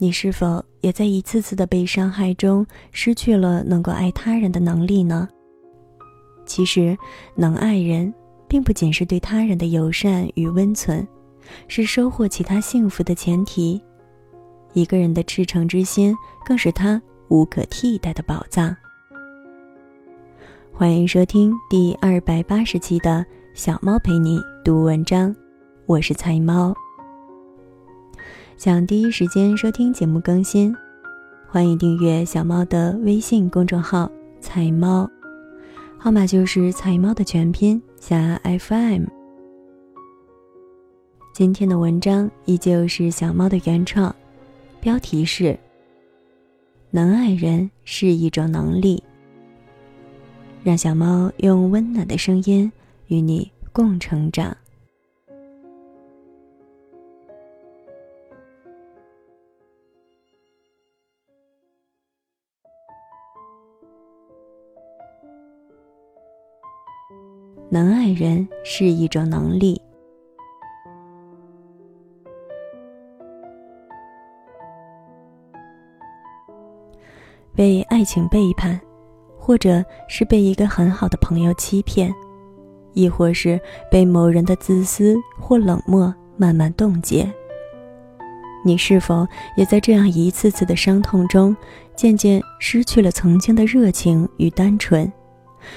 你是否也在一次次的被伤害中失去了能够爱他人的能力呢？其实，能爱人，并不仅是对他人的友善与温存，是收获其他幸福的前提。一个人的赤诚之心，更是他无可替代的宝藏。欢迎收听第二百八十期的小猫陪你读文章，我是菜猫。想第一时间收听节目更新，欢迎订阅小猫的微信公众号“菜猫”，号码就是“菜猫”的全拼加 FM。今天的文章依旧是小猫的原创，标题是“能爱人是一种能力”，让小猫用温暖的声音与你共成长。能爱人是一种能力。被爱情背叛，或者是被一个很好的朋友欺骗，亦或是被某人的自私或冷漠慢慢冻结，你是否也在这样一次次的伤痛中，渐渐失去了曾经的热情与单纯？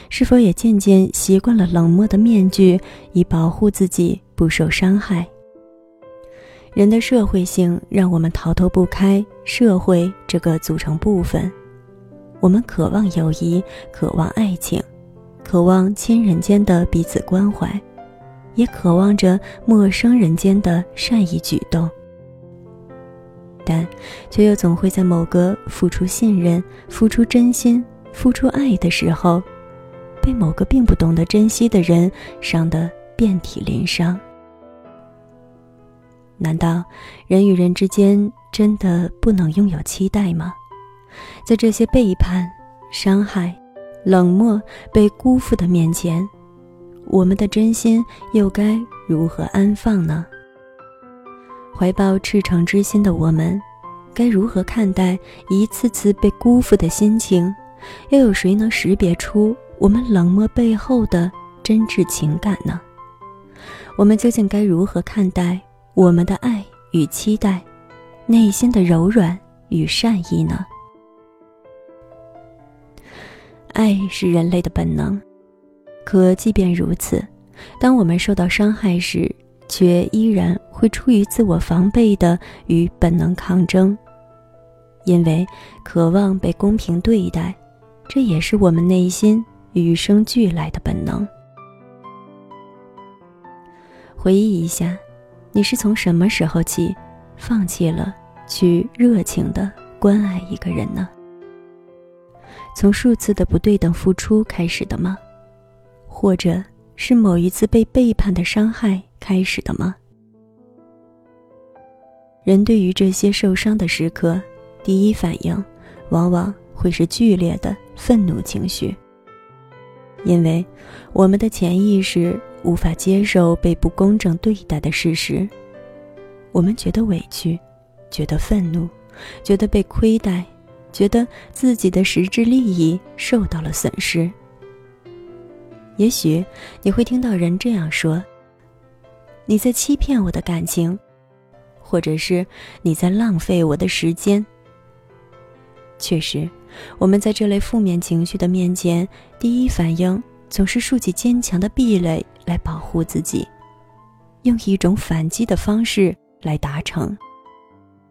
是否也渐渐习惯了冷漠的面具，以保护自己不受伤害？人的社会性让我们逃脱不开社会这个组成部分。我们渴望友谊，渴望爱情，渴望亲人间的彼此关怀，也渴望着陌生人间的善意举动。但，却又总会在某个付出信任、付出真心、付出爱的时候。被某个并不懂得珍惜的人伤得遍体鳞伤。难道人与人之间真的不能拥有期待吗？在这些背叛、伤害、冷漠、被辜负的面前，我们的真心又该如何安放呢？怀抱赤诚之心的我们，该如何看待一次次被辜负的心情？又有谁能识别出？我们冷漠背后的真挚情感呢？我们究竟该如何看待我们的爱与期待，内心的柔软与善意呢？爱是人类的本能，可即便如此，当我们受到伤害时，却依然会出于自我防备的与本能抗争，因为渴望被公平对待，这也是我们内心。与生俱来的本能。回忆一下，你是从什么时候起，放弃了去热情的关爱一个人呢？从数次的不对等付出开始的吗？或者是某一次被背叛的伤害开始的吗？人对于这些受伤的时刻，第一反应往往会是剧烈的愤怒情绪。因为我们的潜意识无法接受被不公正对待的事实，我们觉得委屈，觉得愤怒，觉得被亏待，觉得自己的实质利益受到了损失。也许你会听到人这样说：“你在欺骗我的感情，或者是你在浪费我的时间。”确实。我们在这类负面情绪的面前，第一反应总是竖起坚强的壁垒来保护自己，用一种反击的方式来达成，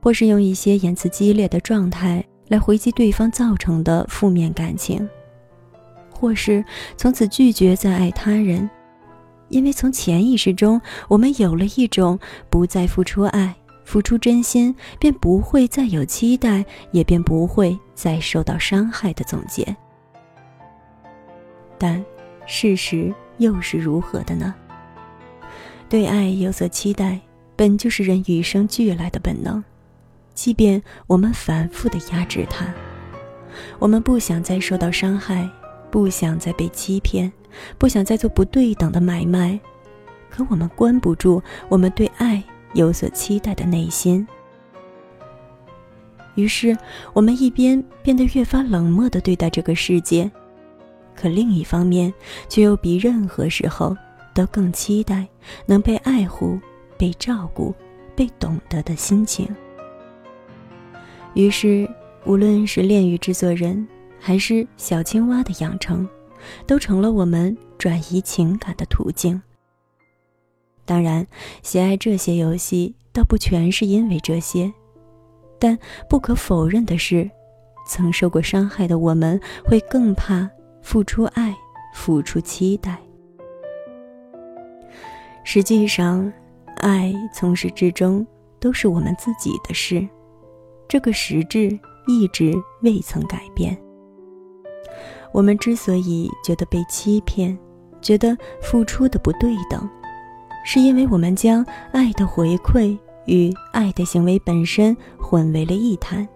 或是用一些言辞激烈的状态来回击对方造成的负面感情，或是从此拒绝再爱他人，因为从潜意识中，我们有了一种不再付出爱。付出真心，便不会再有期待，也便不会再受到伤害的总结。但事实又是如何的呢？对爱有所期待，本就是人与生俱来的本能。即便我们反复的压制它，我们不想再受到伤害，不想再被欺骗，不想再做不对等的买卖，可我们关不住我们对爱。有所期待的内心，于是我们一边变得越发冷漠地对待这个世界，可另一方面却又比任何时候都更期待能被爱护、被照顾、被懂得的心情。于是，无论是炼狱制作人，还是小青蛙的养成，都成了我们转移情感的途径。当然，喜爱这些游戏倒不全是因为这些，但不可否认的是，曾受过伤害的我们会更怕付出爱、付出期待。实际上，爱从始至终都是我们自己的事，这个实质一直未曾改变。我们之所以觉得被欺骗，觉得付出的不对等。是因为我们将爱的回馈与爱的行为本身混为了一谈，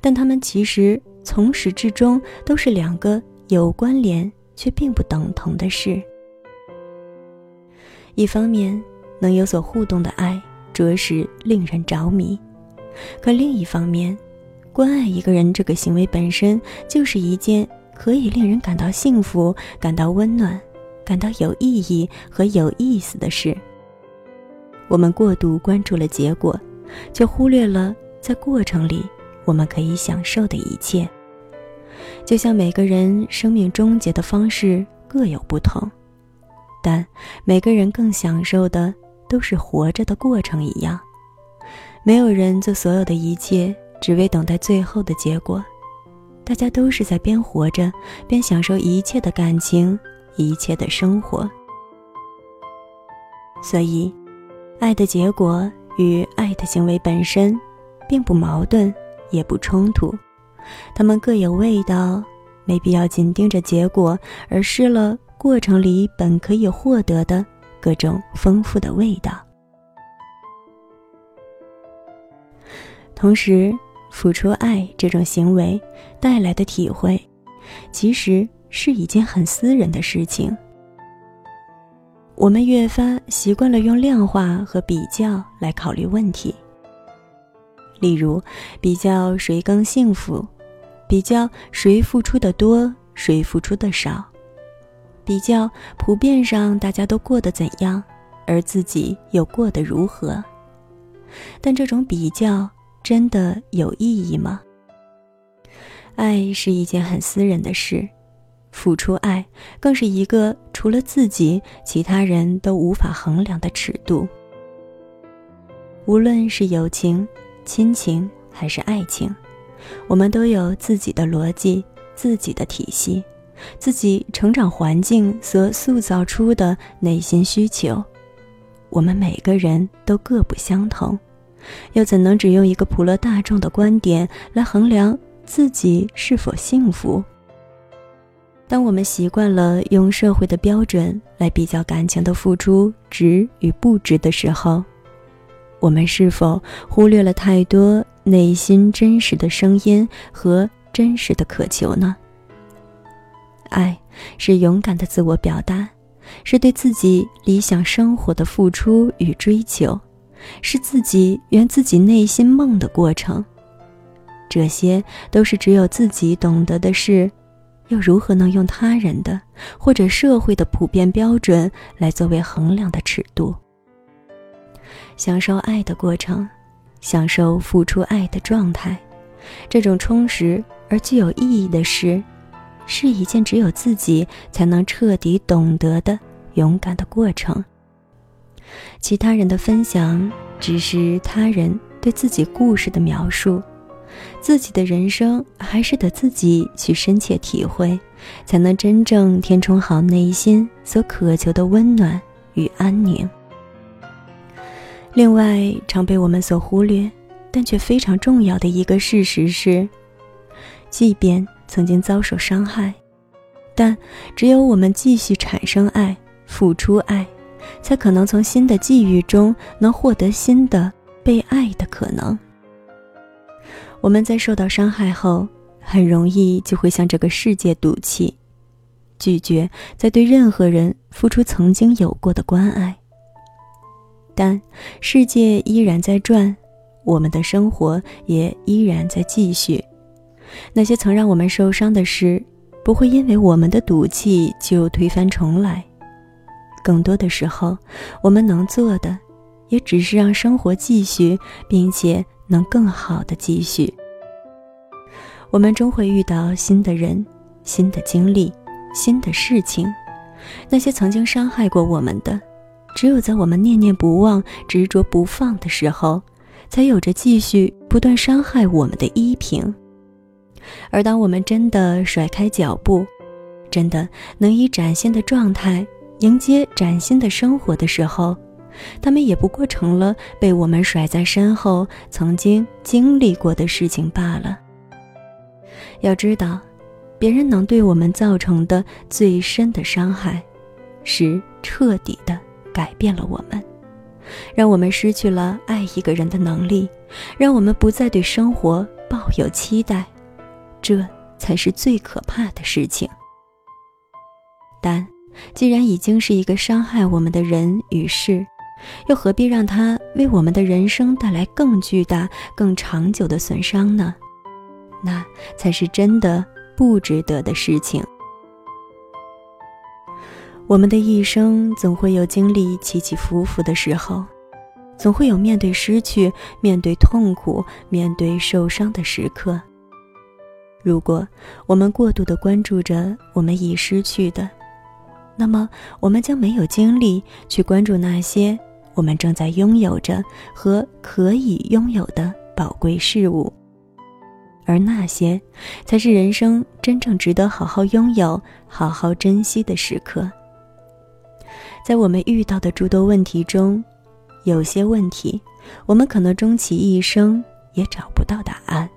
但它们其实从始至终都是两个有关联却并不等同的事。一方面，能有所互动的爱着实令人着迷；可另一方面，关爱一个人这个行为本身就是一件可以令人感到幸福、感到温暖。感到有意义和有意思的事。我们过度关注了结果，却忽略了在过程里我们可以享受的一切。就像每个人生命终结的方式各有不同，但每个人更享受的都是活着的过程一样。没有人做所有的一切只为等待最后的结果，大家都是在边活着边享受一切的感情。一切的生活，所以，爱的结果与爱的行为本身，并不矛盾，也不冲突，它们各有味道，没必要紧盯着结果，而失了过程里本可以获得的各种丰富的味道。同时，付出爱这种行为带来的体会，其实。是一件很私人的事情。我们越发习惯了用量化和比较来考虑问题，例如比较谁更幸福，比较谁付出的多，谁付出的少，比较普遍上大家都过得怎样，而自己又过得如何。但这种比较真的有意义吗？爱是一件很私人的事。付出爱，更是一个除了自己，其他人都无法衡量的尺度。无论是友情、亲情还是爱情，我们都有自己的逻辑、自己的体系、自己成长环境所塑造出的内心需求。我们每个人都各不相同，又怎能只用一个普罗大众的观点来衡量自己是否幸福？当我们习惯了用社会的标准来比较感情的付出值与不值的时候，我们是否忽略了太多内心真实的声音和真实的渴求呢？爱是勇敢的自我表达，是对自己理想生活的付出与追求，是自己圆自己内心梦的过程。这些都是只有自己懂得的事。又如何能用他人的或者社会的普遍标准来作为衡量的尺度？享受爱的过程，享受付出爱的状态，这种充实而具有意义的事，是一件只有自己才能彻底懂得的勇敢的过程。其他人的分享，只是他人对自己故事的描述。自己的人生还是得自己去深切体会，才能真正填充好内心所渴求的温暖与安宁。另外，常被我们所忽略，但却非常重要的一个事实是，即便曾经遭受伤害，但只有我们继续产生爱、付出爱，才可能从新的际遇中能获得新的被爱的可能。我们在受到伤害后，很容易就会向这个世界赌气，拒绝再对任何人付出曾经有过的关爱。但世界依然在转，我们的生活也依然在继续。那些曾让我们受伤的事，不会因为我们的赌气就推翻重来。更多的时候，我们能做的，也只是让生活继续，并且能更好的继续。我们终会遇到新的人、新的经历、新的事情。那些曾经伤害过我们的，只有在我们念念不忘、执着不放的时候，才有着继续不断伤害我们的依凭。而当我们真的甩开脚步，真的能以崭新的状态迎接崭新的生活的时候，他们也不过成了被我们甩在身后曾经经历过的事情罢了。要知道，别人能对我们造成的最深的伤害，是彻底的改变了我们，让我们失去了爱一个人的能力，让我们不再对生活抱有期待。这才是最可怕的事情。但既然已经是一个伤害我们的人与事，又何必让他为我们的人生带来更巨大、更长久的损伤呢？那才是真的不值得的事情。我们的一生总会有经历起起伏伏的时候，总会有面对失去、面对痛苦、面对受伤的时刻。如果我们过度的关注着我们已失去的，那么我们将没有精力去关注那些我们正在拥有着和可以拥有的宝贵事物，而那些才是人生真正值得好好拥有、好好珍惜的时刻。在我们遇到的诸多问题中，有些问题我们可能终其一生也找不到答案。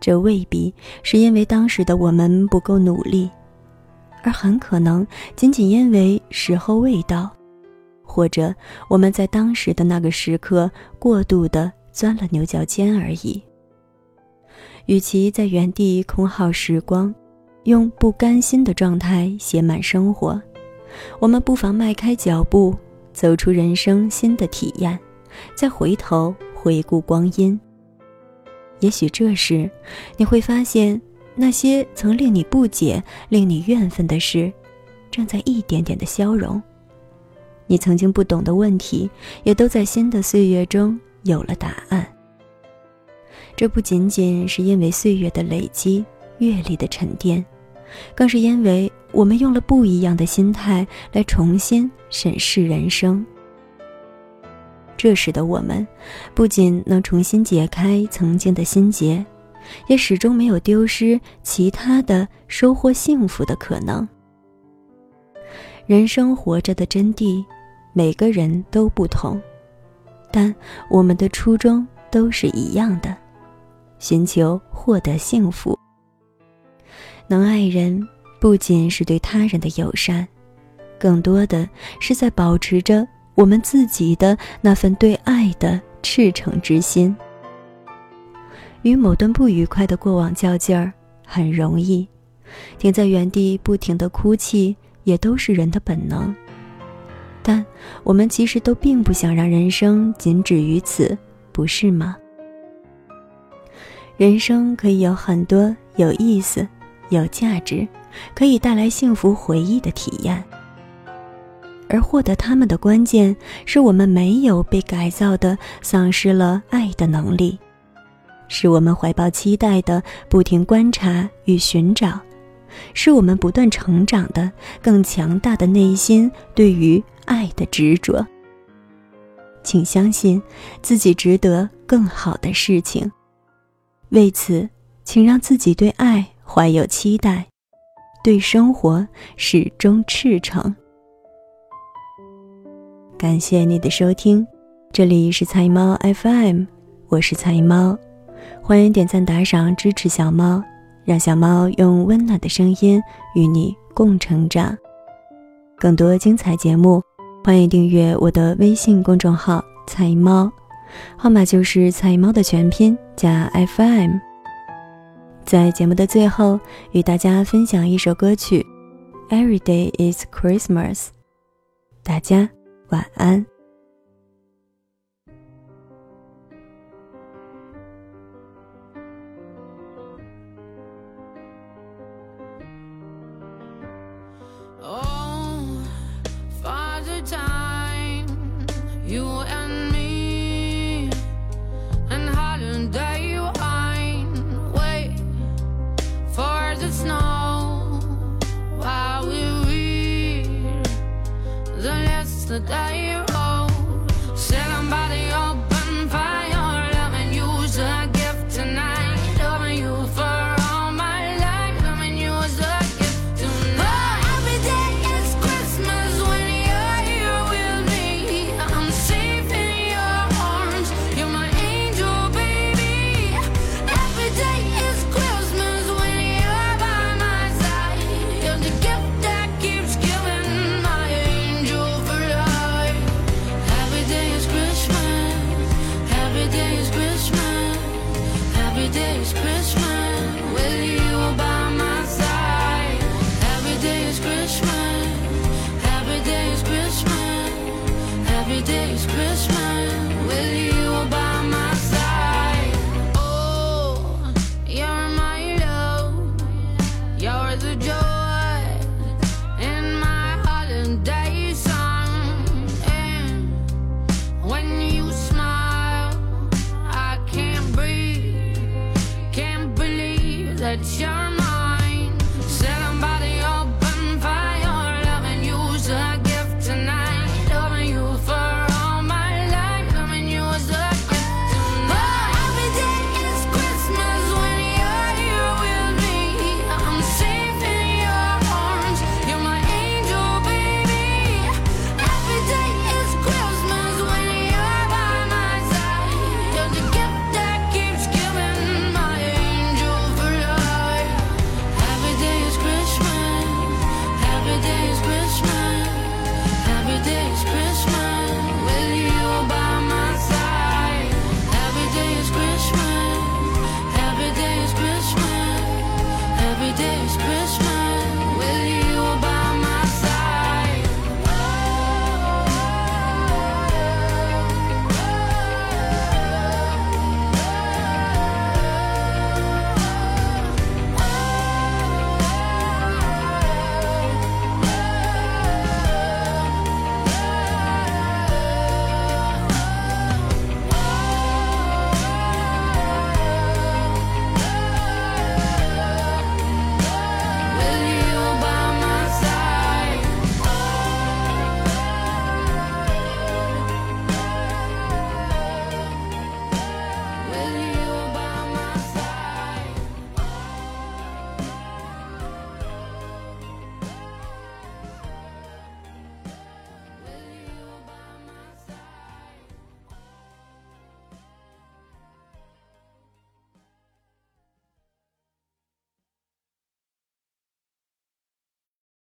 这未必是因为当时的我们不够努力，而很可能仅仅因为时候未到，或者我们在当时的那个时刻过度的钻了牛角尖而已。与其在原地空耗时光，用不甘心的状态写满生活，我们不妨迈开脚步，走出人生新的体验，再回头回顾光阴。也许这时，你会发现，那些曾令你不解、令你怨愤的事，正在一点点的消融。你曾经不懂的问题，也都在新的岁月中有了答案。这不仅仅是因为岁月的累积、阅历的沉淀，更是因为我们用了不一样的心态来重新审视人生。这时的我们，不仅能重新解开曾经的心结，也始终没有丢失其他的收获幸福的可能。人生活着的真谛，每个人都不同，但我们的初衷都是一样的：寻求获得幸福。能爱人，不仅是对他人的友善，更多的是在保持着。我们自己的那份对爱的赤诚之心，与某段不愉快的过往较劲儿很容易，停在原地不停的哭泣也都是人的本能。但我们其实都并不想让人生仅止于此，不是吗？人生可以有很多有意思、有价值、可以带来幸福回忆的体验。而获得他们的关键，是我们没有被改造的丧失了爱的能力，是我们怀抱期待的不停观察与寻找，是我们不断成长的更强大的内心对于爱的执着。请相信自己值得更好的事情，为此，请让自己对爱怀有期待，对生活始终赤诚。感谢你的收听，这里是菜猫 FM，我是菜猫，欢迎点赞打赏支持小猫，让小猫用温暖的声音与你共成长。更多精彩节目，欢迎订阅我的微信公众号“菜猫”，号码就是“菜猫”的全拼加 FM。在节目的最后，与大家分享一首歌曲《Every Day Is Christmas》，大家。晚安。